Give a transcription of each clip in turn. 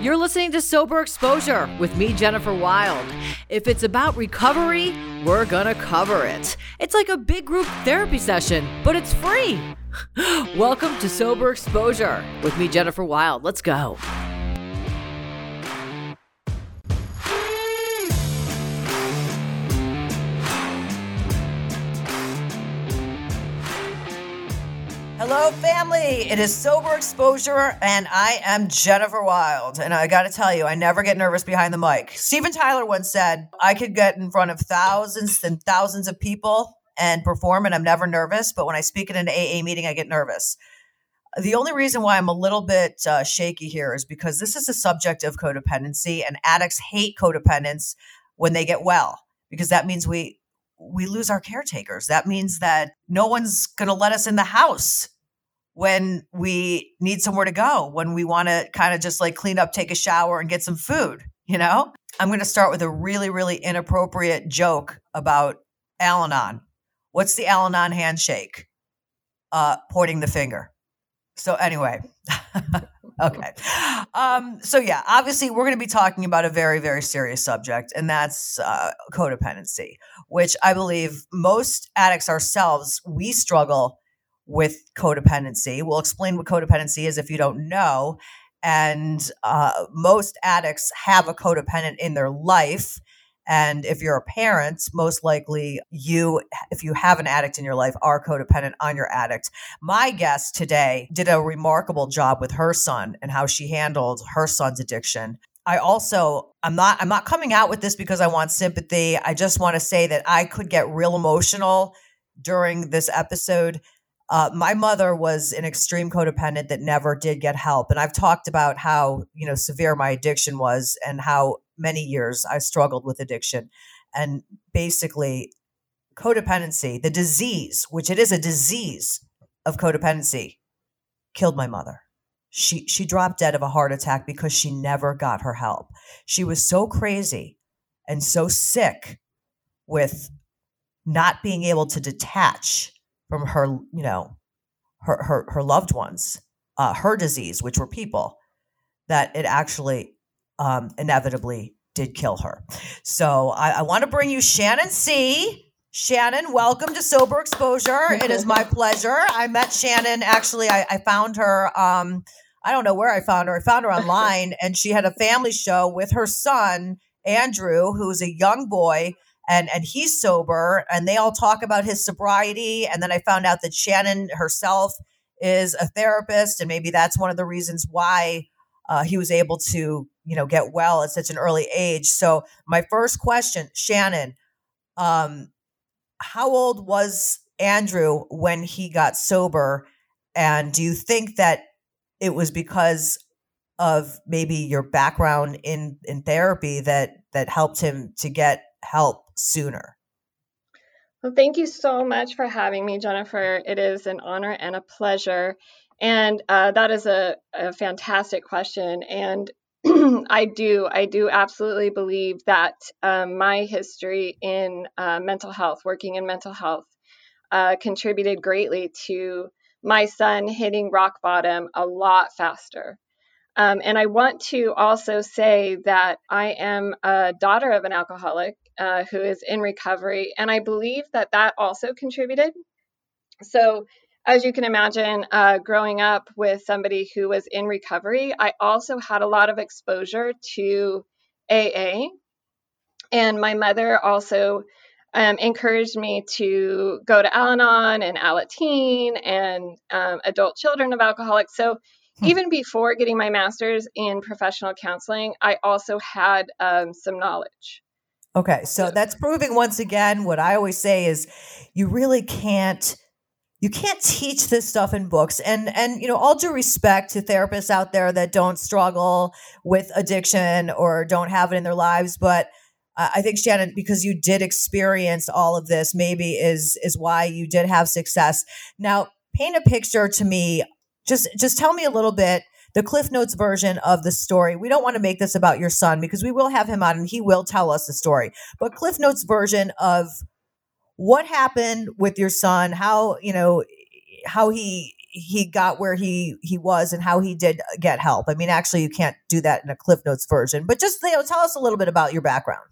You're listening to Sober Exposure with me, Jennifer Wild. If it's about recovery, we're gonna cover it. It's like a big group therapy session, but it's free. Welcome to Sober Exposure with me, Jennifer Wild. Let's go. Hello, family. It is Sober Exposure, and I am Jennifer Wild. And I got to tell you, I never get nervous behind the mic. Steven Tyler once said, I could get in front of thousands and thousands of people and perform, and I'm never nervous. But when I speak at an AA meeting, I get nervous. The only reason why I'm a little bit uh, shaky here is because this is a subject of codependency, and addicts hate codependence when they get well, because that means we we lose our caretakers. That means that no one's going to let us in the house when we need somewhere to go, when we want to kind of just like clean up, take a shower, and get some food. You know, I'm going to start with a really, really inappropriate joke about Al Anon. What's the Al Anon handshake? Uh, pointing the finger. So, anyway. okay. Um, so yeah, obviously we're going to be talking about a very, very serious subject, and that's uh, codependency, which I believe most addicts ourselves we struggle with codependency. We'll explain what codependency is if you don't know. And uh, most addicts have a codependent in their life. And if you're a parent, most likely you, if you have an addict in your life, are codependent on your addict. My guest today did a remarkable job with her son and how she handled her son's addiction. I also I'm not I'm not coming out with this because I want sympathy. I just want to say that I could get real emotional during this episode. Uh, my mother was an extreme codependent that never did get help, and I've talked about how you know severe my addiction was and how many years I struggled with addiction. And basically, codependency, the disease, which it is a disease of codependency, killed my mother. She, she dropped dead of a heart attack because she never got her help. She was so crazy and so sick with not being able to detach from her, you know, her, her, her loved ones, uh, her disease, which were people, that it actually um, inevitably did kill her. So I, I want to bring you Shannon C. Shannon, welcome to Sober Exposure. It is my pleasure. I met Shannon actually. I, I found her. Um, I don't know where I found her. I found her online, and she had a family show with her son Andrew, who's a young boy, and and he's sober. And they all talk about his sobriety. And then I found out that Shannon herself is a therapist, and maybe that's one of the reasons why uh, he was able to, you know, get well at such an early age. So my first question, Shannon, um, how old was Andrew when he got sober? And do you think that it was because of maybe your background in in therapy that that helped him to get help sooner? Well, thank you so much for having me, Jennifer. It is an honor and a pleasure. And uh, that is a, a fantastic question. And I do, I do absolutely believe that um, my history in uh, mental health, working in mental health, uh, contributed greatly to my son hitting rock bottom a lot faster. Um, and I want to also say that I am a daughter of an alcoholic uh, who is in recovery, and I believe that that also contributed. So as you can imagine, uh, growing up with somebody who was in recovery, I also had a lot of exposure to AA. And my mother also um, encouraged me to go to Al Anon and Alateen and um, adult children of alcoholics. So hmm. even before getting my master's in professional counseling, I also had um, some knowledge. Okay, so that's proving once again what I always say is you really can't you can't teach this stuff in books. And and you know all due respect to therapists out there that don't struggle with addiction or don't have it in their lives but i think shannon because you did experience all of this maybe is is why you did have success. Now paint a picture to me just just tell me a little bit the cliff notes version of the story we don't want to make this about your son because we will have him on and he will tell us the story but cliff notes version of what happened with your son how you know how he he got where he he was and how he did get help. I mean, actually, you can't do that in a Cliff Notes version, but just you know, tell us a little bit about your background.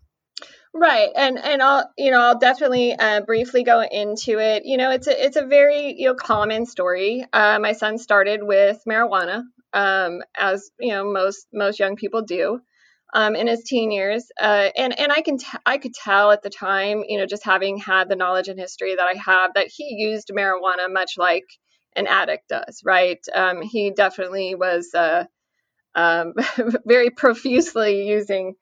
Right, and and I'll you know I'll definitely uh, briefly go into it. You know, it's a it's a very you know common story. Uh, my son started with marijuana, um, as you know most most young people do, um, in his teen years, uh, and and I can t- I could tell at the time, you know, just having had the knowledge and history that I have, that he used marijuana much like an addict does. Right, um, he definitely was uh, um, very profusely using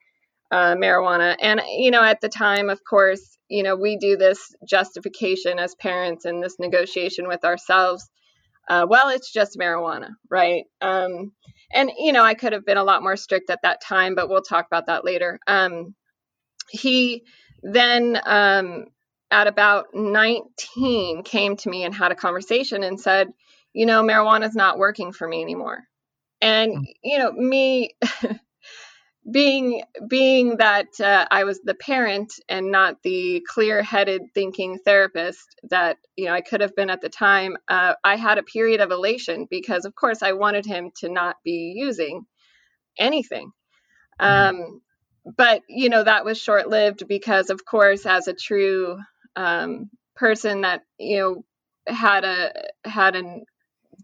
uh, marijuana. And, you know, at the time, of course, you know, we do this justification as parents and this negotiation with ourselves. Uh, well, it's just marijuana, right? Um, and, you know, I could have been a lot more strict at that time, but we'll talk about that later. Um, he then, um, at about 19, came to me and had a conversation and said, you know, marijuana is not working for me anymore. And, hmm. you know, me, being being that uh, I was the parent and not the clear-headed thinking therapist that you know I could have been at the time, uh, I had a period of elation because, of course, I wanted him to not be using anything. Mm-hmm. Um, but you know that was short-lived because, of course, as a true um, person that you know had a had an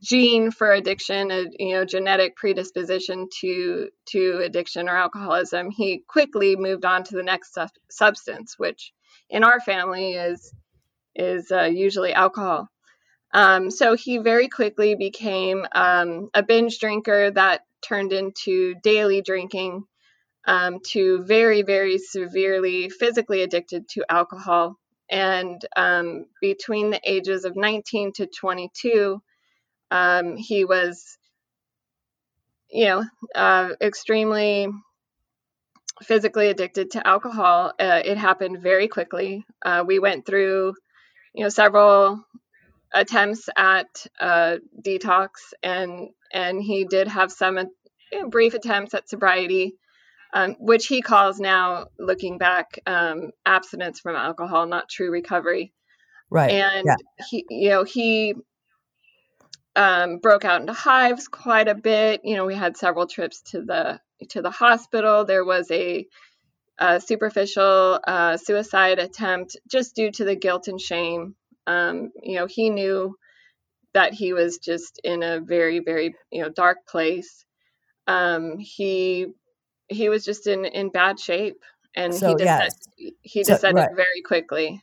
gene for addiction, a you know genetic predisposition to to addiction or alcoholism, he quickly moved on to the next su- substance, which in our family is is uh, usually alcohol. Um, so he very quickly became um, a binge drinker that turned into daily drinking, um, to very very severely physically addicted to alcohol. And um, between the ages of 19 to 22, um, he was, you know, uh, extremely physically addicted to alcohol. Uh, it happened very quickly. Uh, we went through, you know, several attempts at uh, detox, and and he did have some you know, brief attempts at sobriety. Um, which he calls now, looking back, um, abstinence from alcohol, not true recovery. Right. And yeah. he, you know, he um, broke out into hives quite a bit. You know, we had several trips to the to the hospital. There was a, a superficial uh, suicide attempt just due to the guilt and shame. Um, you know, he knew that he was just in a very, very you know dark place. Um, he he was just in in bad shape, and so, he yes. he descended so, right. very quickly.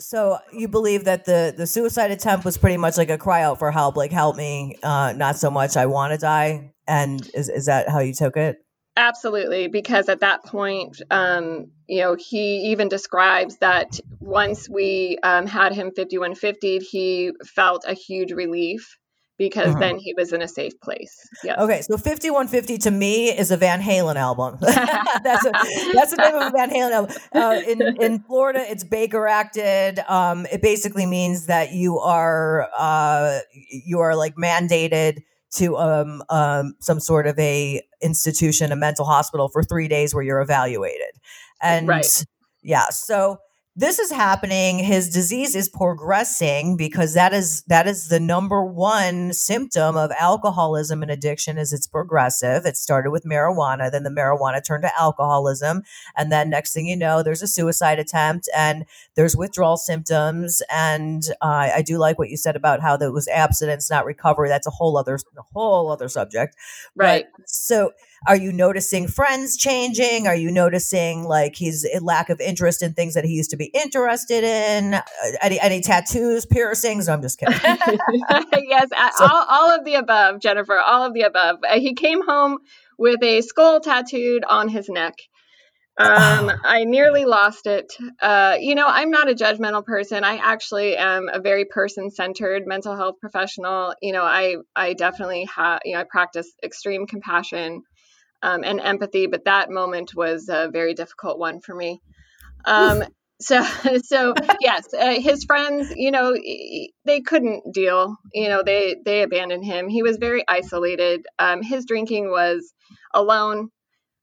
So you believe that the the suicide attempt was pretty much like a cry out for help, like help me, uh, not so much I want to die. And is is that how you took it? Absolutely, because at that point, um, you know, he even describes that once we um, had him 5150, he felt a huge relief because uh-huh. then he was in a safe place. Yes. Okay, so 5150 to me is a Van Halen album. that's a, that's the name of a Van Halen album. Uh, in in Florida, it's Baker acted. Um, it basically means that you are uh, you are like mandated to um, um, some sort of a institution, a mental hospital for three days where you're evaluated. And right. yeah, so this is happening. His disease is progressing because that is that is the number one symptom of alcoholism and addiction is it's progressive. It started with marijuana then the marijuana turned to alcoholism and then next thing you know there's a suicide attempt and there's withdrawal symptoms. And uh, i do like what you said about how there was abstinence not recovery that's a whole other a whole other subject. Right. but, so are you noticing friends changing? Are you noticing like he's a lack of interest in things that he used to be interested in? Uh, any, any tattoos, piercings? No, I'm just kidding. yes, so, all, all of the above, Jennifer, all of the above. Uh, he came home with a skull tattooed on his neck. Um, I nearly lost it. Uh, you know, I'm not a judgmental person. I actually am a very person-centered mental health professional. You know, I I definitely have. You know, I practice extreme compassion um, and empathy, but that moment was a very difficult one for me. Um, so, so yes, uh, his friends, you know, they couldn't deal. You know, they they abandoned him. He was very isolated. Um, his drinking was alone.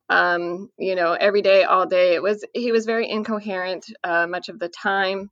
Um, you know, every day, all day. It was he was very incoherent uh, much of the time.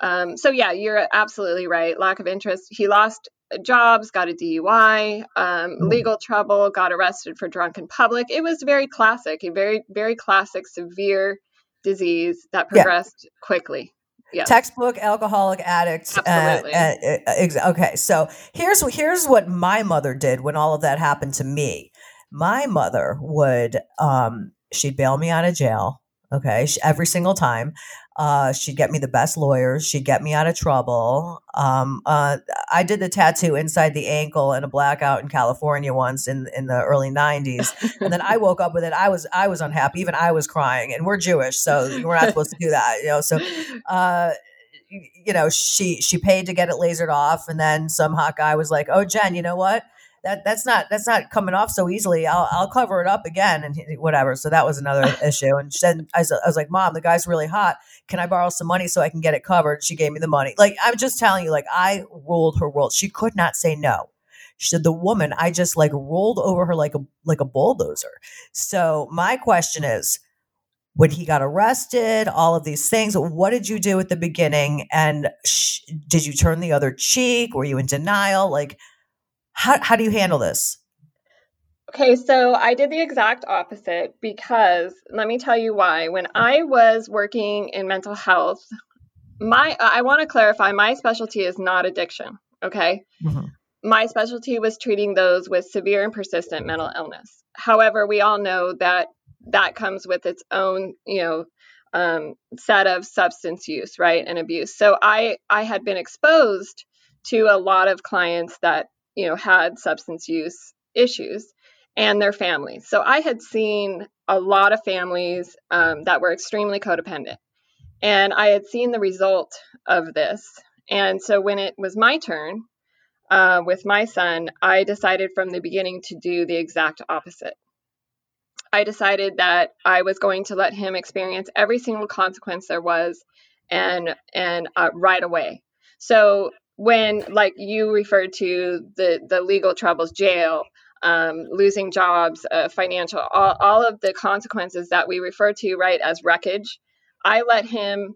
Um, so yeah, you're absolutely right. Lack of interest. He lost jobs, got a DUI, um, mm. legal trouble, got arrested for drunk in public. It was very classic, a very, very classic severe disease that progressed yeah. quickly. Yeah. Textbook alcoholic addict. Uh, Absolutely. Uh, uh, okay, so here's here's what my mother did when all of that happened to me. My mother would um, she'd bail me out of jail. Okay, she, every single time. Uh, she'd get me the best lawyers. She'd get me out of trouble. Um, uh, I did the tattoo inside the ankle in a blackout in California once in in the early '90s, and then I woke up with it. I was I was unhappy. Even I was crying. And we're Jewish, so we're not supposed to do that. You know, so. Uh, you know, she she paid to get it lasered off, and then some hot guy was like, "Oh, Jen, you know what? That that's not that's not coming off so easily. I'll I'll cover it up again and whatever. So that was another issue. And then I was, I was like, Mom, the guy's really hot. Can I borrow some money so I can get it covered? She gave me the money. Like I'm just telling you, like I ruled her world. She could not say no. She said the woman, I just like rolled over her like a like a bulldozer. So my question is, when he got arrested, all of these things. What did you do at the beginning? And sh- did you turn the other cheek? Were you in denial? Like, how, how do you handle this? Okay, so I did the exact opposite because let me tell you why. When I was working in mental health, my I want to clarify my specialty is not addiction, okay? Mm-hmm. My specialty was treating those with severe and persistent mental illness. However, we all know that that comes with its own, you know, um, set of substance use, right, and abuse. So I I had been exposed to a lot of clients that you know, had substance use issues and their families. So I had seen a lot of families um, that were extremely codependent. And I had seen the result of this. And so when it was my turn uh, with my son, I decided from the beginning to do the exact opposite. I decided that I was going to let him experience every single consequence there was and and uh, right away. So when like you referred to the the legal troubles jail um, losing jobs uh, financial all, all of the consequences that we refer to right as wreckage i let him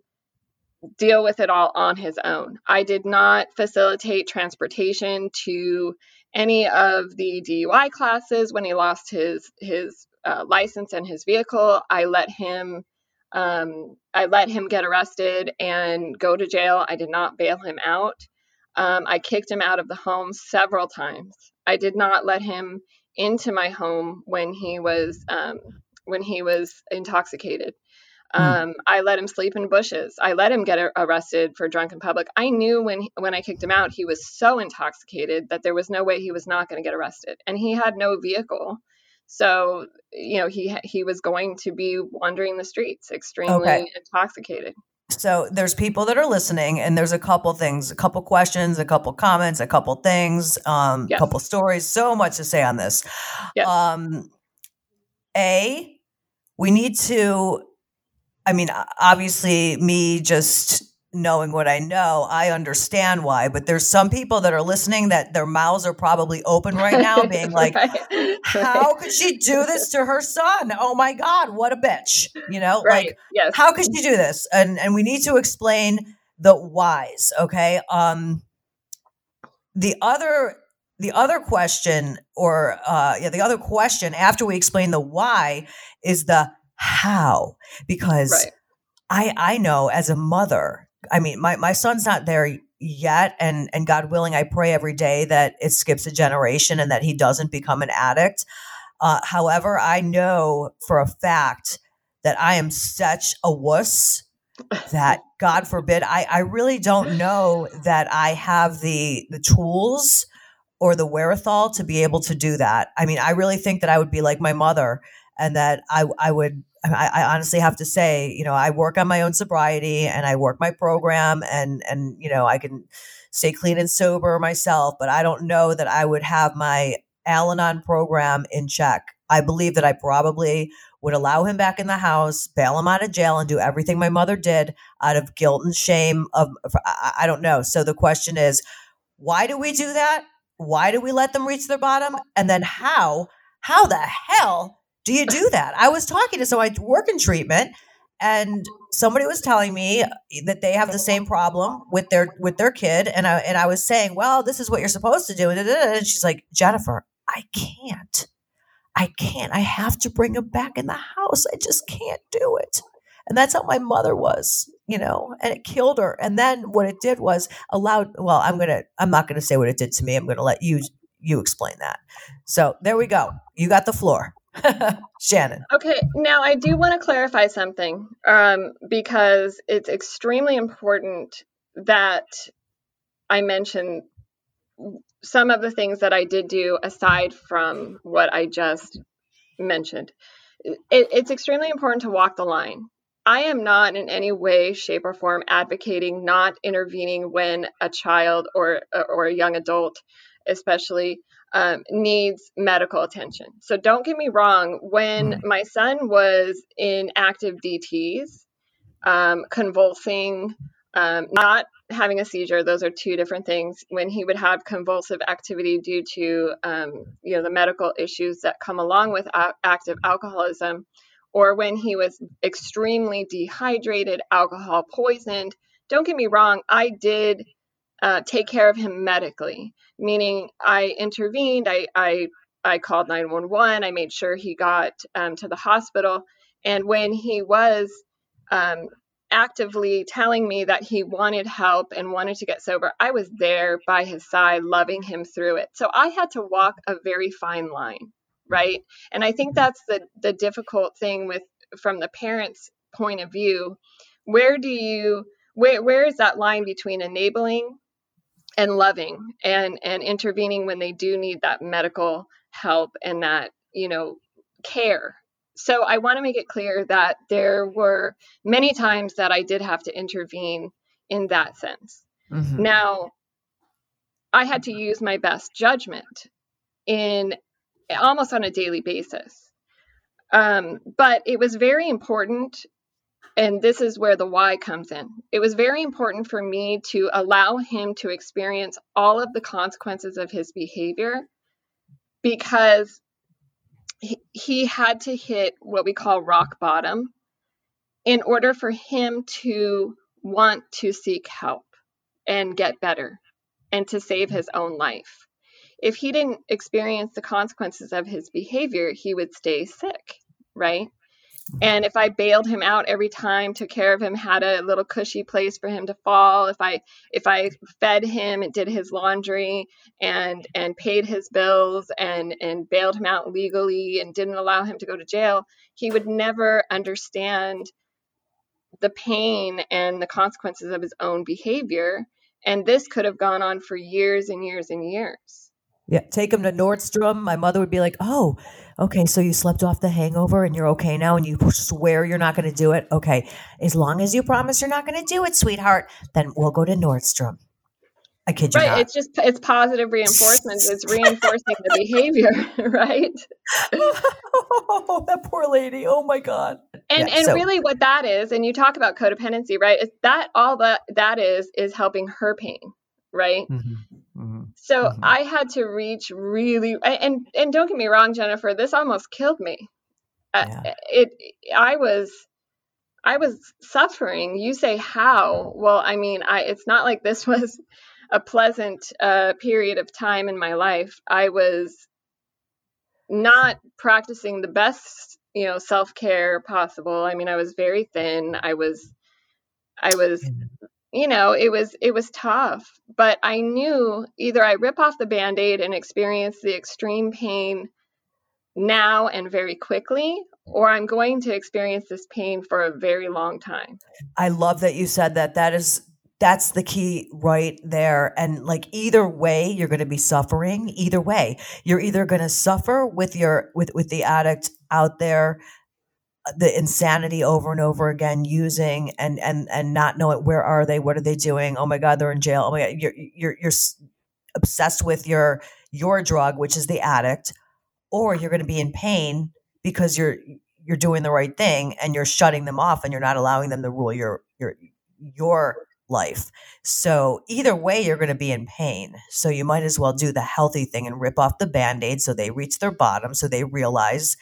deal with it all on his own. I did not facilitate transportation to any of the dui classes when he lost his his uh, license and his vehicle. I let him um, i let him get arrested and go to jail. I did not bail him out um, I kicked him out of the home several times. I did not let him into my home when he was um, when he was intoxicated. Hmm. Um, I let him sleep in bushes. I let him get arrested for drunk in public. I knew when when I kicked him out, he was so intoxicated that there was no way he was not going to get arrested, and he had no vehicle. So you know he he was going to be wandering the streets, extremely okay. intoxicated. So there's people that are listening, and there's a couple things, a couple questions, a couple comments, a couple things, um, a yes. couple stories. So much to say on this. Yes. Um, a, we need to. I mean, obviously, me just knowing what I know, I understand why. But there's some people that are listening that their mouths are probably open right now, being like, right. "How could she do this to her son? Oh my God, what a bitch!" You know, right. like, yes. how could she do this? And and we need to explain the whys. Okay. Um. The other the other question, or uh, yeah, the other question after we explain the why is the how, because. Right. I, I know as a mother I mean, my, my son's not there yet. And, and God willing, I pray every day that it skips a generation and that he doesn't become an addict. Uh, however, I know for a fact that I am such a wuss that God forbid, I, I really don't know that I have the, the tools or the wherewithal to be able to do that. I mean, I really think that I would be like my mother and that I, I would I, I, honestly have to say, you know, I work on my own sobriety and I work my program and and you know I can stay clean and sober myself, but I don't know that I would have my Al-Anon program in check. I believe that I probably would allow him back in the house, bail him out of jail, and do everything my mother did out of guilt and shame. Of I, I don't know. So the question is, why do we do that? Why do we let them reach their bottom? And then how? How the hell do you do that? I was talking to so I work in treatment and somebody was telling me that they have the same problem with their with their kid and I and I was saying, "Well, this is what you're supposed to do." And she's like, "Jennifer, I can't. I can't. I have to bring him back in the house. I just can't do it." And that's how my mother was, you know, and it killed her. And then what it did was allowed well, I'm to I'm not to say what it did to me. I'm to let you you explain that. So, there we go. You got the floor. Shannon. Okay, now I do want to clarify something um, because it's extremely important that I mention some of the things that I did do aside from what I just mentioned. It, it's extremely important to walk the line. I am not in any way, shape, or form advocating not intervening when a child or or a young adult, especially, um, needs medical attention. So don't get me wrong. When mm. my son was in active DTS, um, convulsing, um, not having a seizure, those are two different things. When he would have convulsive activity due to, um, you know, the medical issues that come along with a- active alcoholism, or when he was extremely dehydrated, alcohol poisoned. Don't get me wrong. I did uh, take care of him medically, meaning I intervened, I, I, I called 911, I made sure he got um, to the hospital. And when he was um, actively telling me that he wanted help and wanted to get sober, I was there by his side, loving him through it. So I had to walk a very fine line, right? And I think that's the the difficult thing with from the parents' point of view. Where do you where where is that line between enabling and loving and and intervening when they do need that medical help and that you know care. So i want to make it clear that there were many times that i did have to intervene in that sense. Mm-hmm. now i had to use my best judgment in almost on a daily basis. Um, but it was very important and this is where the why comes in. It was very important for me to allow him to experience all of the consequences of his behavior because he, he had to hit what we call rock bottom in order for him to want to seek help and get better and to save his own life. If he didn't experience the consequences of his behavior, he would stay sick, right? And if I bailed him out every time, took care of him, had a little cushy place for him to fall, if I if I fed him and did his laundry and and paid his bills and and bailed him out legally and didn't allow him to go to jail, he would never understand the pain and the consequences of his own behavior. And this could have gone on for years and years and years. Yeah, take him to Nordstrom. My mother would be like, "Oh, okay, so you slept off the hangover and you're okay now, and you swear you're not going to do it. Okay, as long as you promise you're not going to do it, sweetheart, then we'll go to Nordstrom." I kid you right, not. it's just it's positive reinforcement. it's reinforcing the behavior, right? oh, that poor lady. Oh my god. And yeah, and so. really, what that is, and you talk about codependency, right? Is that all that that is is helping her pain, right? Mm-hmm. Mm-hmm. So mm-hmm. I had to reach really and and don't get me wrong, Jennifer, this almost killed me. Uh, yeah. Uh, it I was I was suffering. You say how? Well, I mean, I it's not like this was a pleasant uh, period of time in my life. I was not practicing the best, you know, self care possible. I mean, I was very thin. I was I was you know it was it was tough but i knew either i rip off the band-aid and experience the extreme pain now and very quickly or i'm going to experience this pain for a very long time. I love that you said that. That is that's the key right there. And like either way you're going to be suffering either way. You're either going to suffer with your with with the addict out there the insanity over and over again using and and and not knowing where are they what are they doing oh my god they're in jail oh my god you're you're you're obsessed with your your drug which is the addict or you're going to be in pain because you're you're doing the right thing and you're shutting them off and you're not allowing them to rule your your your life. So either way you're going to be in pain. So you might as well do the healthy thing and rip off the band-aid so they reach their bottom so they realize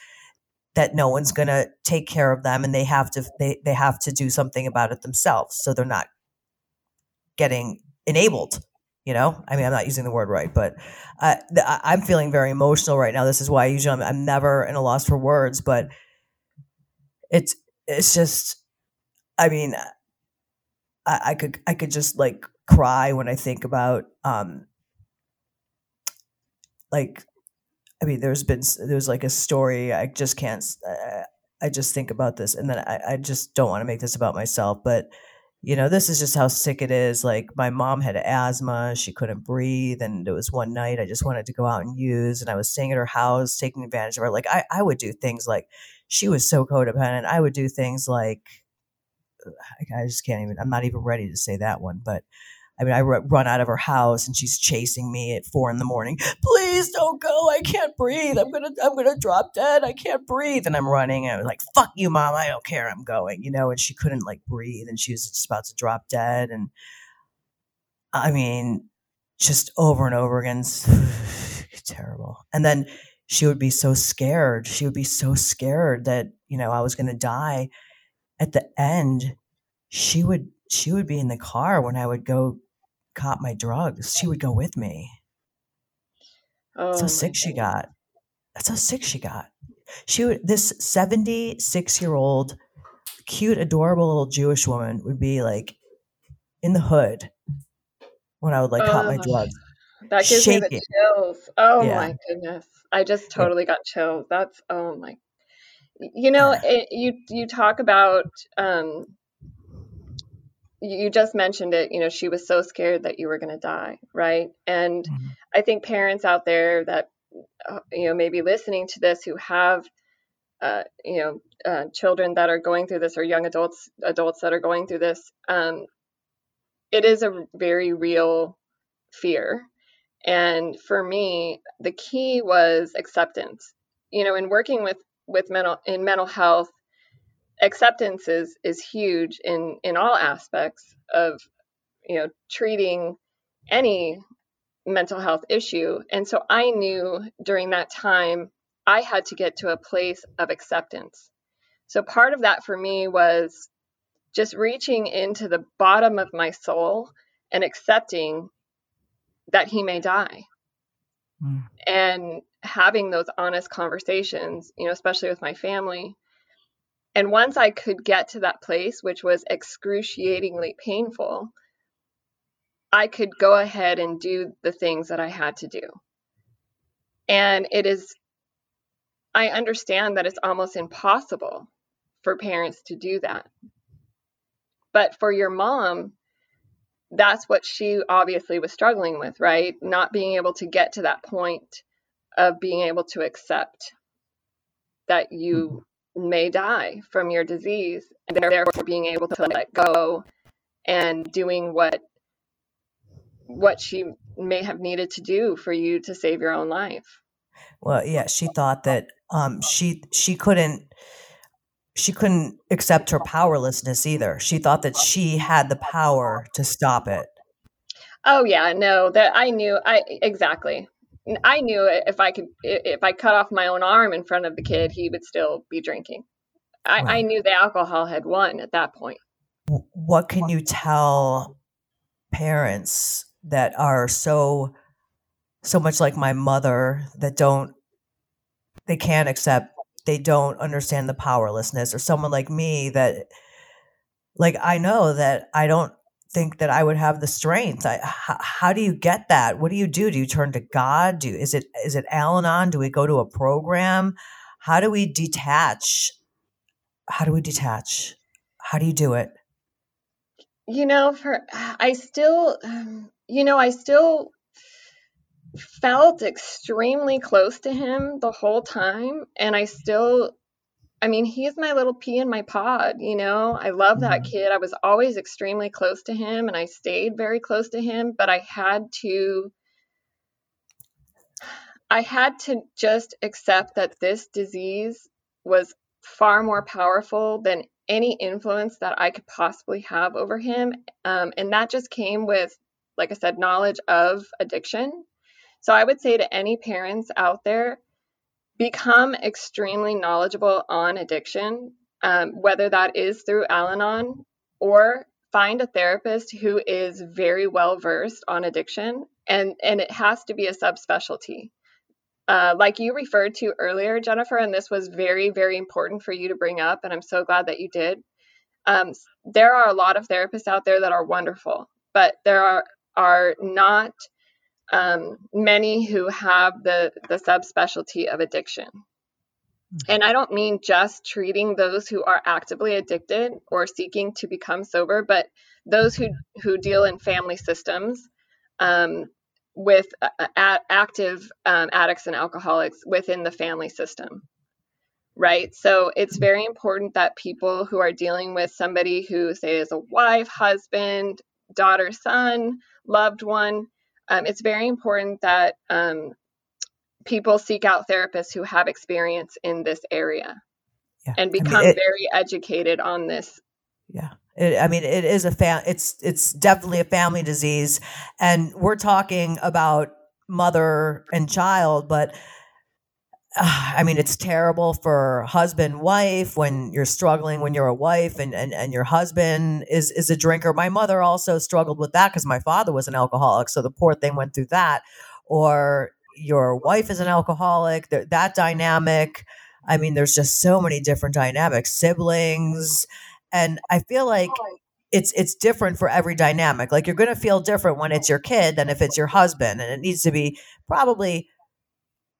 that no one's going to take care of them and they have to they, they have to do something about it themselves so they're not getting enabled you know? I mean i'm not using the word right but uh, i'm feeling very emotional right now. This is why usually I'm, I'm never in a loss for words but it's it's just i mean I, I could i could just like cry when i think about um like I mean, there's been there's like a story. I just can't. Uh, I just think about this, and then I, I just don't want to make this about myself. But you know, this is just how sick it is. Like my mom had asthma; she couldn't breathe, and it was one night I just wanted to go out and use, and I was staying at her house, taking advantage of her. Like I, I would do things like she was so codependent. I would do things like I just can't even. I'm not even ready to say that one, but I mean, I run out of her house and she's chasing me at four in the morning. Please don't go. I can't breathe. I'm gonna, I'm gonna drop dead. I can't breathe. And I'm running. And I was like, "Fuck you, mom. I don't care. I'm going." You know. And she couldn't like breathe, and she was just about to drop dead. And I mean, just over and over again, terrible. And then she would be so scared. She would be so scared that you know I was gonna die. At the end, she would she would be in the car when I would go caught my drugs, she would go with me. Oh, That's how sick she got. That's how sick she got. She would this 76 year old cute, adorable little Jewish woman would be like in the hood when I would like caught my drugs. That gives shaking. me the chills. Oh yeah. my goodness. I just totally got chills. That's oh my you know, it, you you talk about um you just mentioned it you know she was so scared that you were going to die right? And mm-hmm. i think parents out there that uh, you know maybe listening to this who have uh, you know uh, children that are going through this or young adults adults that are going through this um, it is a very real fear. And for me the key was acceptance. You know in working with with mental in mental health acceptance is is huge in in all aspects of you know treating any mental health issue. And so i knew during that time i had to get to a place of acceptance. So part of that for me was just reaching into the bottom of my soul and accepting that he may die. Mm. and having those honest conversations you know especially with my family and once I could get to that place, which was excruciatingly painful, I could go ahead and do the things that I had to do. And it is, I understand that it's almost impossible for parents to do that. But for your mom, that's what she obviously was struggling with, right? Not being able to get to that point of being able to accept that you mm-hmm. May die from your disease and they're therefore being able to let go and doing what what she may have needed to do for you to save your own life. Well yeah she thought that um she she couldn't she couldn't accept her powerlessness either. She thought that she had the power to stop it. Oh yeah no that i knew i exactly I knew if I could, if I cut off my own arm in front of the kid, he would still be drinking. I, right. I knew the alcohol had won at that point. What can you tell parents that are so, so much like my mother that don't, they can't accept, they don't understand the powerlessness, or someone like me that, like, I know that I don't think that I would have the strength. I, how, how, do you get that? What do you do? Do you turn to God? Do is it is it Al-Anon? Do we go to a program? How do we detach? How do we detach? How do you do it? You know, for I still, um, you know, I still felt extremely close to him the whole time, and I still I mean, he's my little pea in my pod, you know. I love that mm-hmm. kid. I was always extremely close to him and I stayed very close to him, but I had to I had to just accept that this disease was far more powerful than any influence that I could possibly have over him. Um, and that just came with, like I said, knowledge of addiction. So I would say to any parents out there, become extremely knowledgeable on addiction, um, whether that is through Al Anon or find a therapist who is very well versed on addiction, and, and it has to be a subspecialty. Uh, like you referred to earlier, Jennifer, and this was very, very important for you to bring up, and I'm so glad that you did. Um, there are a lot of therapists out there that are wonderful, but there are are not um, many who have the the subspecialty of addiction. Mm-hmm. And I don't mean just treating those who are actively addicted or seeking to become sober, but those who who deal in family systems um, with uh, active um, addicts and alcoholics within the family system. Right. So it's mm-hmm. very important that people who are dealing with somebody who, say, is a wife, husband, daughter, son, loved one, um, it's very important that um, people seek out therapists who have experience in this area yeah. and become I mean, it, very educated on this. Yeah. It, I mean, it is a fam. It's it's definitely a family disease, and we're talking about mother and child, but I mean, it's terrible for husband, wife when you're struggling, when you're a wife and, and, and your husband is, is a drinker. My mother also struggled with that because my father was an alcoholic. So the poor thing went through that. Or your wife is an alcoholic, that, that dynamic. I mean, there's just so many different dynamics, siblings. And I feel like it's it's different for every dynamic. Like you're going to feel different when it's your kid than if it's your husband, and it needs to be probably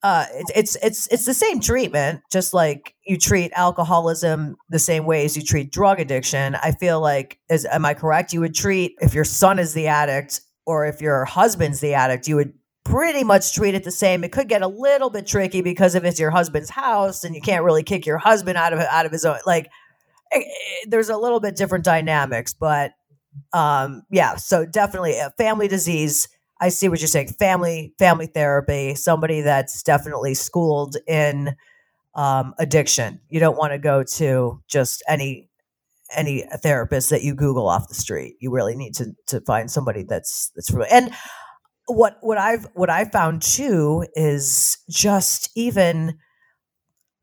uh, it's it's it's the same treatment, just like you treat alcoholism the same way as you treat drug addiction. I feel like, is am I correct? You would treat if your son is the addict or if your husband's the addict, you would pretty much treat it the same. It could get a little bit tricky because if it's your husband's house and you can't really kick your husband out of out of his own, like eh, eh, there's a little bit different dynamics. But um, yeah, so definitely a family disease I see what you're saying. Family, family therapy, somebody that's definitely schooled in um, addiction. You don't want to go to just any any therapist that you Google off the street. You really need to to find somebody that's that's really and what what I've what I found too is just even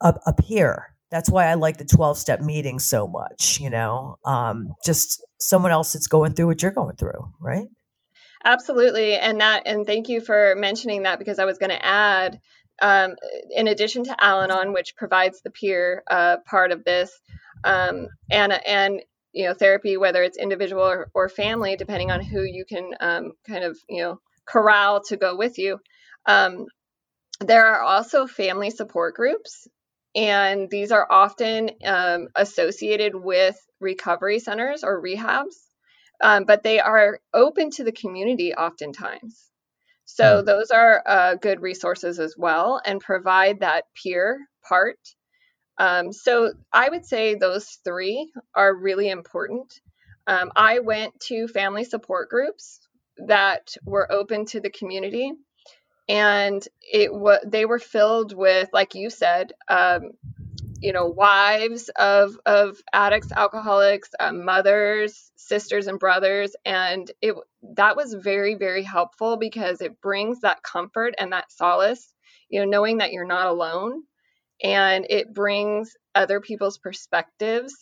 up, a peer. That's why I like the twelve step meeting so much. You know, um, just someone else that's going through what you're going through, right? Absolutely, and that and thank you for mentioning that because I was going to add, um, in addition to Al-Anon, which provides the peer uh, part of this, um, and and you know therapy, whether it's individual or, or family, depending on who you can um, kind of you know corral to go with you. Um, there are also family support groups, and these are often um, associated with recovery centers or rehabs um, but they are open to the community oftentimes. So hmm. those are uh, good resources as well and provide that peer part. Um, so I would say those three are really important. Um, I went to family support groups that were open to the community, and it was they were filled with, like you said, um, you know, wives of of addicts, alcoholics, uh, mothers, sisters, and brothers, and it that was very very helpful because it brings that comfort and that solace, you know, knowing that you're not alone, and it brings other people's perspectives.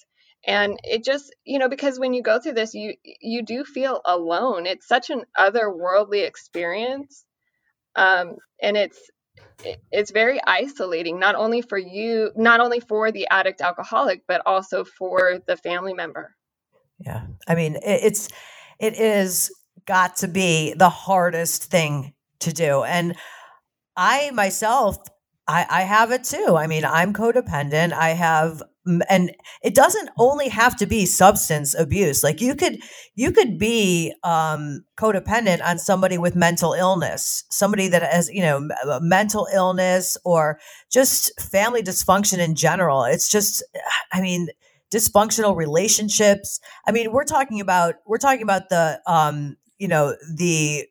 And it just you know because when you go through this you you do feel alone. It's such an otherworldly experience. Um, and it's it's very isolating not only for you not only for the addict alcoholic but also for the family member yeah i mean it's it is got to be the hardest thing to do and i myself I, I have it too. I mean, I'm codependent. I have and it doesn't only have to be substance abuse like you could you could be um, codependent on somebody with mental illness somebody that has you know mental illness or just family dysfunction in general. It's just i mean dysfunctional relationships. I mean we're talking about we're talking about the um you know the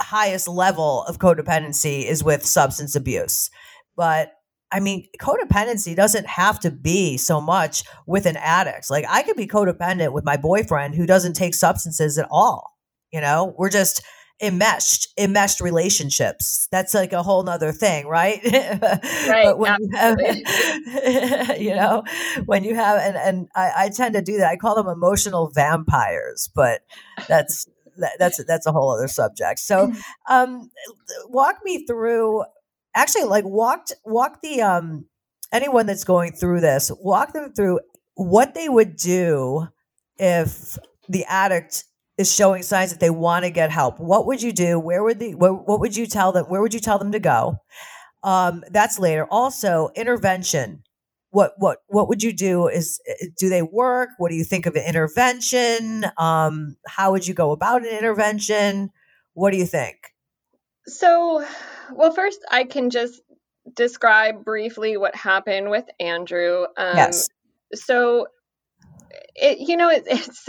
highest level of codependency is with substance abuse. But I mean, codependency doesn't have to be so much with an addict. Like I could be codependent with my boyfriend who doesn't take substances at all. You know, we're just enmeshed enmeshed relationships. That's like a whole nother thing right? Right when you, have, you know when you have and, and I, I tend to do that. I call them emotional vampires but that's that, that's that's a whole other subject. So um walk me through actually like walked walk the um anyone that's going through this walk them through what they would do if the addict is showing signs that they want to get help, what would you do? Where would the what, what would you tell them? Where would you tell them to go? Um, that's later. Also, intervention. What what what would you do? Is do they work? What do you think of an intervention? Um, how would you go about an intervention? What do you think? So, well, first I can just describe briefly what happened with Andrew. Um, yes. So it, you know, it, it's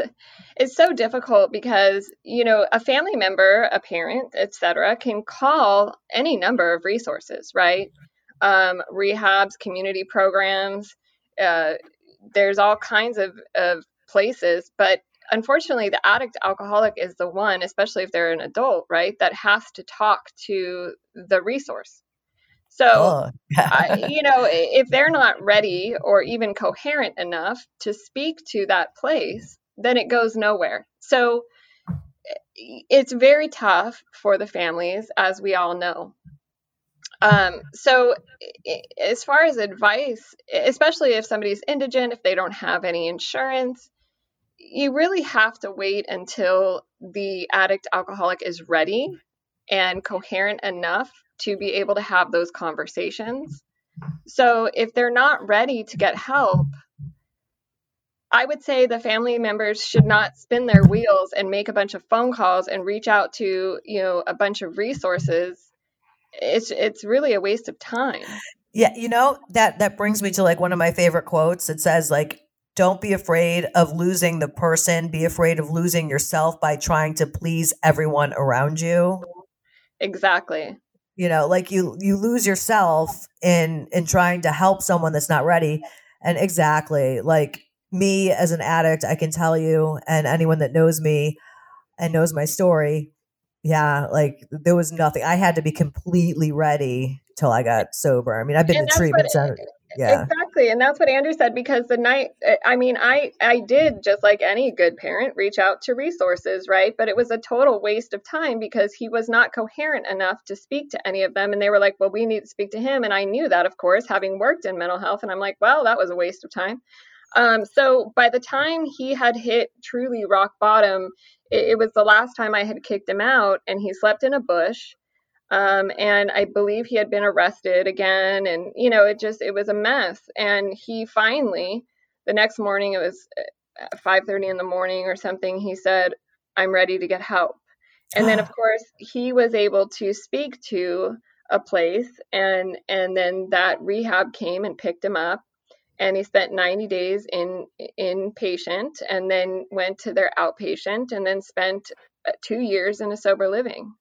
it's so difficult because you know a family member, a parent, etc., can call any number of resources, right? Um, rehabs, community programs. Uh, there's all kinds of, of places, but unfortunately, the addict alcoholic is the one, especially if they're an adult, right, that has to talk to the resource. So, oh. I, you know, if they're not ready or even coherent enough to speak to that place, then it goes nowhere. So, it's very tough for the families, as we all know. Um, so, as far as advice, especially if somebody's indigent, if they don't have any insurance, you really have to wait until the addict alcoholic is ready and coherent enough to be able to have those conversations. So if they're not ready to get help, I would say the family members should not spin their wheels and make a bunch of phone calls and reach out to, you know, a bunch of resources. It's it's really a waste of time. Yeah, you know, that that brings me to like one of my favorite quotes. It says like don't be afraid of losing the person, be afraid of losing yourself by trying to please everyone around you. Exactly. You know like you you lose yourself in in trying to help someone that's not ready. And exactly like me as an addict i can tell you and anyone that knows me and knows my story yeah like there was nothing i had to be completely ready till i got sober. I mean i've been and to treatment center yeah. Exactly and that's what andrew said because the night eh, i mean i i did just like any good parent reach out to resources right? But it was a total waste of time because he was not coherent enough to speak to any of them and they were like well we need to speak to him and i knew that of course having worked in mental health and i'm like well that was a waste of time. Um, so by the time he had hit truly rock bottom it, it was the last time i had kicked him out and he slept in a bush um, and I believe he had been arrested again, and you know, it just it was a mess. And he finally, the next morning, it was 5:30 uh, in the morning or something. He said, "I'm ready to get help." And then, of course, he was able to speak to a place, and and then that rehab came and picked him up, and he spent 90 days in inpatient, and then went to their outpatient, and then spent uh, two years in a sober living.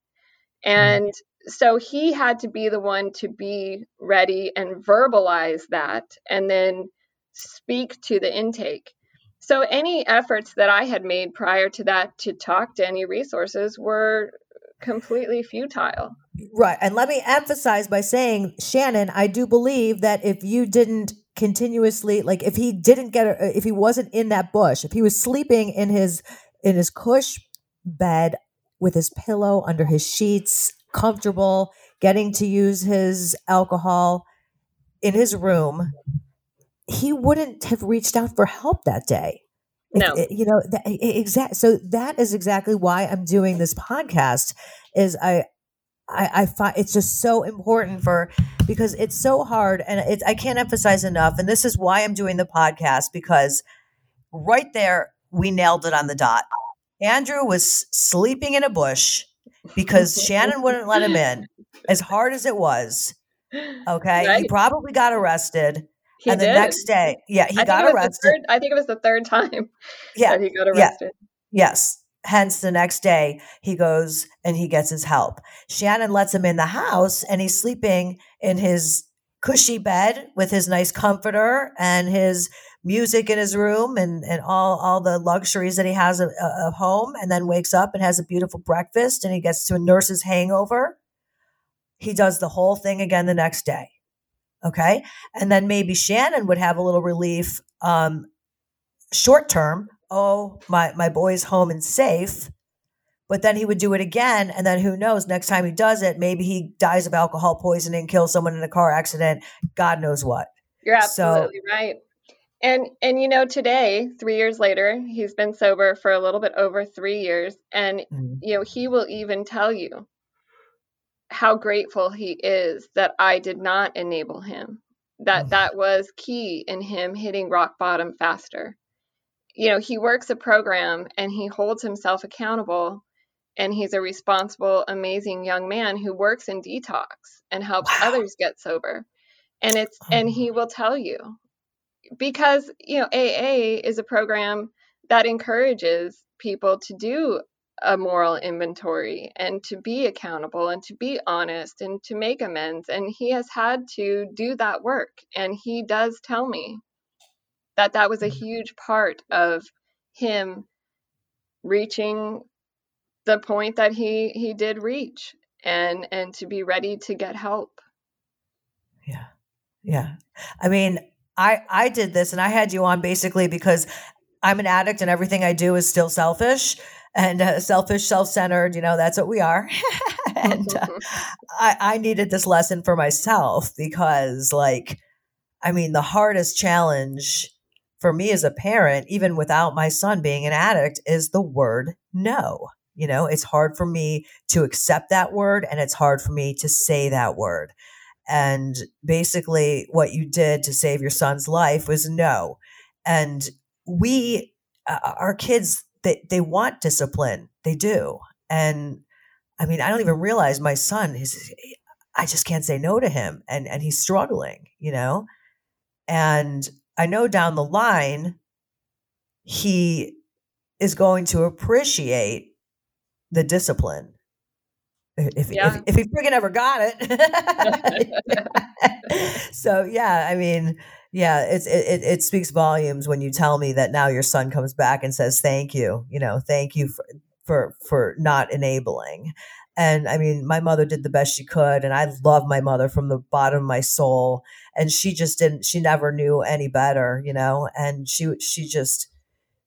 And so he had to be the one to be ready and verbalize that and then speak to the intake. So any efforts that I had made prior to that to talk to any resources were completely futile. Right. And let me emphasize by saying, Shannon, I do believe that if you didn't continuously like if he didn't get a, if he wasn't in that bush, if he was sleeping in his in his cush bed with his pillow under his sheets comfortable getting to use his alcohol in his room, he wouldn't have reached out for help that day. No, it, you know that exact. So that is exactly why I'm doing this podcast. Is I I, I find it's just so important for because it's so hard and it's I can't emphasize enough. And this is why I'm doing the podcast because right there we nailed it on the dot. Andrew was sleeping in a bush because Shannon wouldn't let him in, as hard as it was. Okay, right. he probably got arrested. He and did. the next day, yeah, he I got arrested. Third, I think it was the third time. Yeah, he got arrested. Yeah. Yes. Hence, the next day he goes and he gets his help. Shannon lets him in the house, and he's sleeping in his cushy bed with his nice comforter and his music in his room and, and all, all the luxuries that he has of, of home and then wakes up and has a beautiful breakfast and he gets to nurse his hangover. He does the whole thing again the next day. Okay. And then maybe Shannon would have a little relief um, short term. Oh, my, my boy's home and safe. But then he would do it again. And then who knows, next time he does it, maybe he dies of alcohol poisoning, kills someone in a car accident, God knows what. You're absolutely so, right. And and you know today, 3 years later, he's been sober for a little bit over 3 years and mm-hmm. you know, he will even tell you how grateful he is that I did not enable him. That mm-hmm. that was key in him hitting rock bottom faster. You know, he works a program and he holds himself accountable and he's a responsible amazing young man who works in detox and helps wow. others get sober. And it's and he oh. will tell you because you know AA is a program that encourages people to do a moral inventory and to be accountable and to be honest and to make amends and he has had to do that work and he does tell me that that was a mm-hmm. huge part of him reaching the point that he he did reach and and to be ready to get help. Yeah. Yeah. I mean I I did this and I had you on basically because I'm an addict and everything I do is still selfish and uh, selfish, self-centered. You know, that's what we are. and uh, I, I needed this lesson for myself because, like, I mean, the hardest challenge for me as a parent, even without my son being an addict, is the word no. You know, it's hard for me to accept that word and it's hard for me to say that word. And basically, what you did to save your son's life was no. And we, uh, our kids, they, they want discipline. They do. And I mean, I don't even realize my son is, I just can't say no to him. And, and he's struggling, you know? And I know down the line, he is going to appreciate the discipline if, yeah. if, if he friggin' ever got it. so yeah, I mean, yeah, it's it, it speaks volumes when you tell me that now your son comes back and says thank you, you know, thank you for for for not enabling. And I mean, my mother did the best she could, and I love my mother from the bottom of my soul. And she just didn't; she never knew any better, you know. And she she just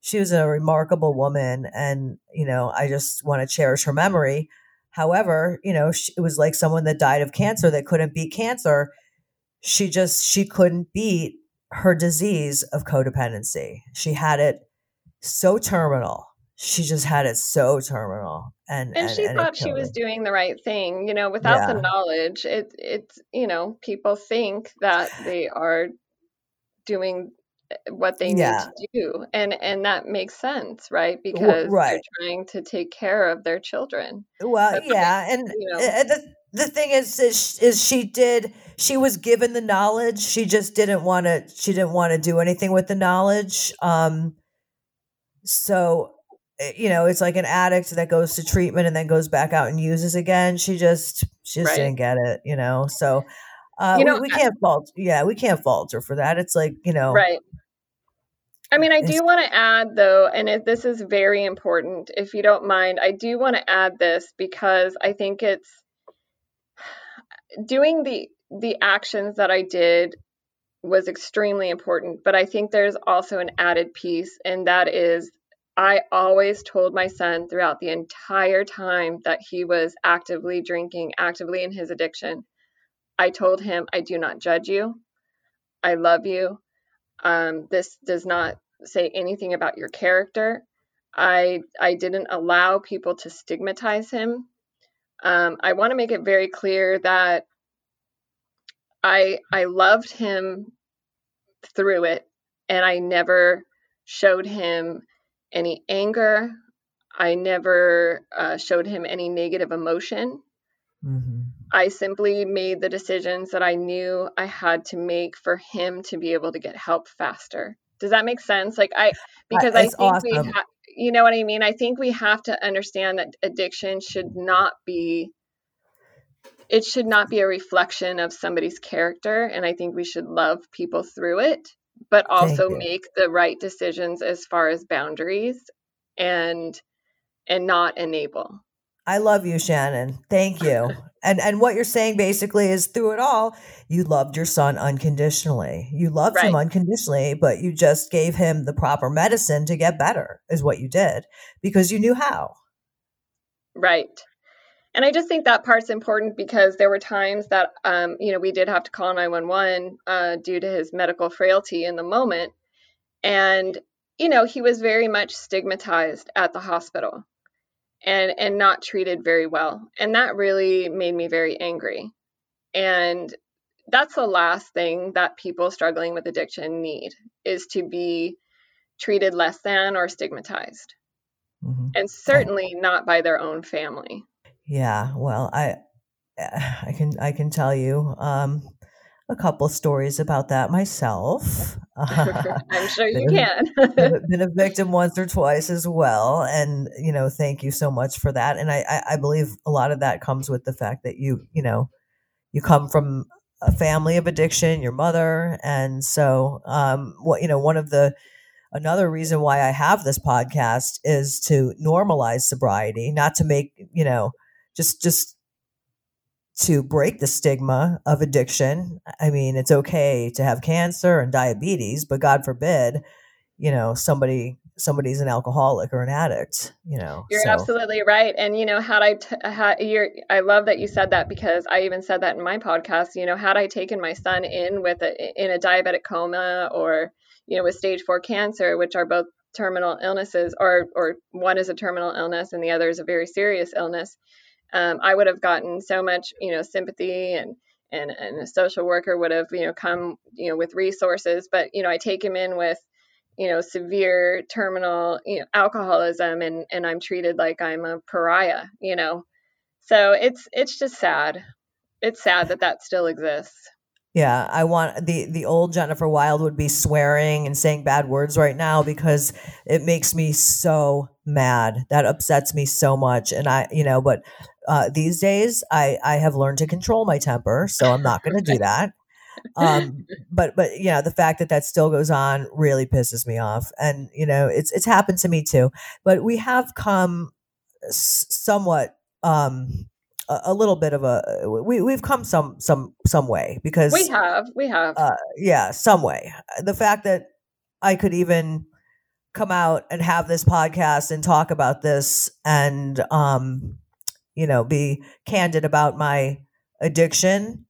she was a remarkable woman, and you know, I just want to cherish her memory However, you know, she, it was like someone that died of cancer that couldn't beat cancer. She just she couldn't beat her disease of codependency. She had it so terminal. She just had it so terminal, and and, and she and thought she was doing the right thing. You know, without yeah. the knowledge, it it's you know people think that they are doing what they yeah. need to do and and that makes sense right because right. they're trying to take care of their children well yeah and you know, the, the thing is, is is she did she was given the knowledge she just didn't want to she didn't want to do anything with the knowledge um so eh, you know it's like an addict that goes to treatment and then goes back out and uses again she just she just right. didn't get it you know so uh, you know, we, we can't fault. Yeah, we can't falter for that. It's like you know, right. I mean, I do want to add though, and it, this is very important. If you don't mind, I do want to add this because I think it's doing the the actions that I did was extremely important. But I think there's also an added piece, and that is I always told my son throughout the entire time that he was actively drinking, actively in his addiction. I told him, I do not judge you. I love you. Um, this does not say anything about your character. I I didn't allow people to stigmatize him. Um, I want to make it very clear that I I loved him through it, and I never showed him any anger. I never uh, showed him any negative emotion. Mm-hmm. I simply made the decisions that I knew I had to make for him to be able to get help faster. Does that make sense? Like I because I think awesome. we ha- you know what I mean? I think we have to understand that addiction should not be it should not be a reflection of somebody's character and I think we should love people through it. but also make the right decisions as far as boundaries and and not enable. I love you, Shannon. Thank you. and and what you're saying basically is through it all, you loved your son unconditionally. You loved right. him unconditionally, but you just gave him the proper medicine to get better, is what you did, because you knew how. Right. And I just think that part's important because there were times that, um, you know, we did have to call 911 uh, due to his medical frailty in the moment. And, you know, he was very much stigmatized at the hospital and, and not treated very well. And that really made me very angry. And that's the last thing that people struggling with addiction need is to be treated less than or stigmatized. Mm-hmm. And certainly not by their own family. Yeah, well, I I can I can tell you um, a couple stories about that myself. I'm sure you been, can. been, a victim once or twice as well, and you know, thank you so much for that. And I, I I believe a lot of that comes with the fact that you you know you come from a family of addiction, your mother, and so um, what you know one of the another reason why I have this podcast is to normalize sobriety, not to make you know just just to break the stigma of addiction. I mean, it's okay to have cancer and diabetes, but God forbid, you know, somebody somebody's an alcoholic or an addict you know you're so. absolutely right and you know had i t- had you're i love that you said that because i even said that in my podcast you know had i taken my son in with a in a diabetic coma or you know with stage 4 cancer which are both terminal illnesses or or one is a terminal illness and the other is a very serious illness um, I would have gotten so much, you know, sympathy and and and a social worker would have, you know, come, you know, with resources. But you know, I take him in with, you know, severe terminal, you know, alcoholism, and and I'm treated like I'm a pariah, you know. So it's it's just sad. It's sad that that still exists. Yeah, I want the the old Jennifer Wild would be swearing and saying bad words right now because it makes me so mad. That upsets me so much, and I, you know, but uh, these days I I have learned to control my temper, so I'm not going to do that. Um, but but yeah, the fact that that still goes on really pisses me off, and you know, it's it's happened to me too. But we have come s- somewhat um a, a, little bit of a we we've come some some some way because we have we have uh, yeah some way the fact that I could even come out and have this podcast and talk about this and um you know be candid about my addiction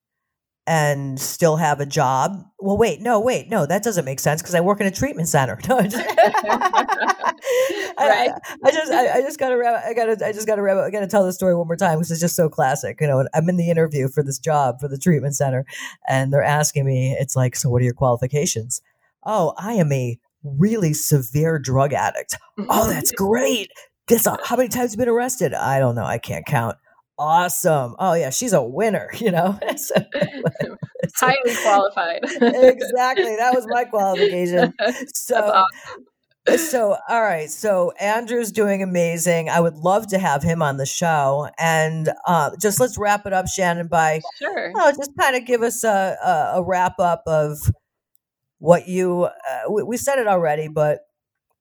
and still have a job. Well, wait, no, wait, no, that doesn't make sense because I work in a treatment center. No, I just, right. I, I, just, I, I just gotta, I gotta, I just gotta, I gotta tell the story one more time because it's just so classic. You know, I'm in the interview for this job for the treatment center, and they're asking me, it's like, so what are your qualifications? Oh, I am a really severe drug addict. Oh, that's great. Guess how many times you been arrested? I don't know. I can't count awesome. Oh yeah, she's a winner, you know. so, Highly qualified. exactly. That was my qualification. So awesome. so all right. So Andrew's doing amazing. I would love to have him on the show. And uh, just let's wrap it up, Shannon, by sure. Oh, just kind of give us a, a, a, wrap up of what you uh, we, we said it already, but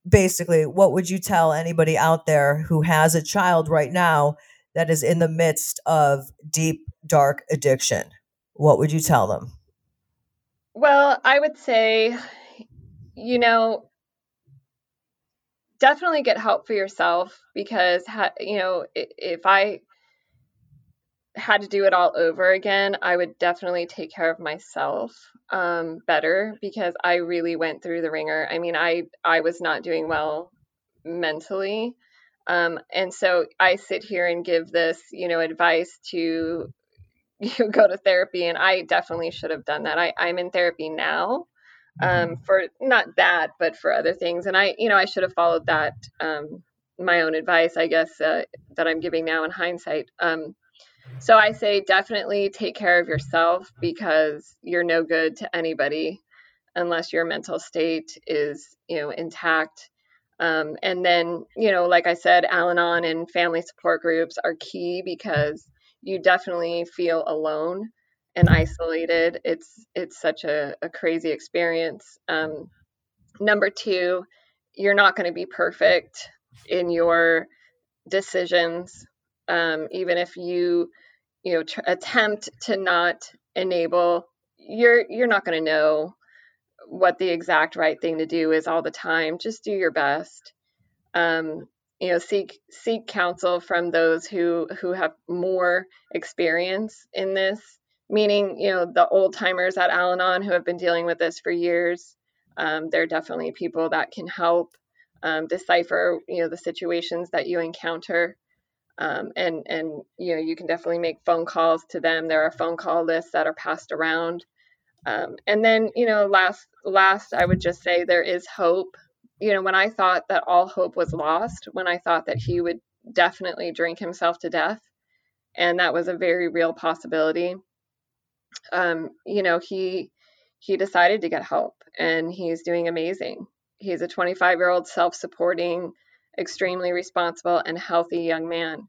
basically what would you tell anybody out there who has a child right now that is in the midst of deep, dark addiction, what would you tell them? Well, I would say, you know, definitely get help for yourself because, you know, if I had to do it all over again, I would definitely take care of myself um, better because I really went through the wringer. I mean, I I was not doing well mentally, um, and so I sit here and give this, you know, advice to you go to therapy, and I definitely should have done that. I, I'm in therapy now um, mm-hmm. for not that, but for other things, and I, you know, I should have followed that um, my own advice, I guess, uh, that I'm giving now in hindsight. Um, so I say definitely take care of yourself because you're no good to anybody unless your mental state is, you know, intact um, and then, you know, like I said, Al Anon and family support groups are key because you definitely feel alone and isolated. It's it's such a, a crazy experience. Um, number two, you're not going to be perfect in your decisions, um, even if you you know tr- attempt to not enable. You're you're not going to know what the exact right thing to do is all the time. Just do your best. Um, you know, seek seek counsel from those who who have more experience in this. Meaning, you know, the old timers at Al-Anon who have been dealing with this for years. Um, they're definitely people that can help um, decipher, you know, the situations that you encounter. Um, and and you know, you can definitely make phone calls to them. There are phone call lists that are passed around um, and then, you know, last last I would just say there is hope. You know, when I thought that all hope was lost, when I thought that he would definitely drink himself to death, and that was a very real possibility. Um, you know, he he decided to get help, and he's doing amazing. He's a 25 year old self-supporting, extremely responsible and healthy young man.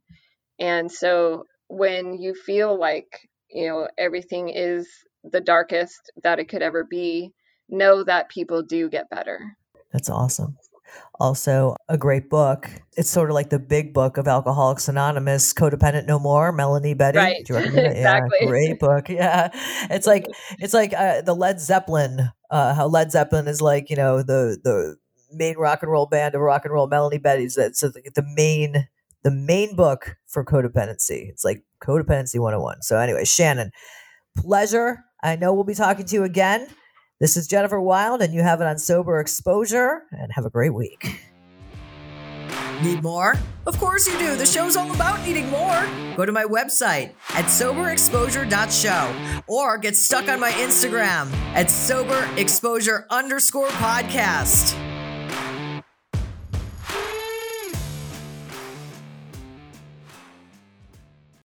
And so when you feel like you know everything is the darkest that it could ever be, know that people do get better. That's awesome. Also, a great book. It's sort of like the big book of Alcoholics Anonymous, Codependent No More, Melanie Betty. Right. Exactly. Yeah, great book. Yeah. It's like it's like uh, the Led Zeppelin, uh, how Led Zeppelin is like, you know, the the main rock and roll band of rock and roll Melanie Bettie's that's so the main the main book for codependency. It's like codependency 101. So anyway, Shannon, pleasure I know we'll be talking to you again. This is Jennifer Wild, and you have it on Sober Exposure, and have a great week. Need more? Of course you do. The show's all about needing more. Go to my website at soberexposure.show or get stuck on my Instagram at soberexposure underscore podcast.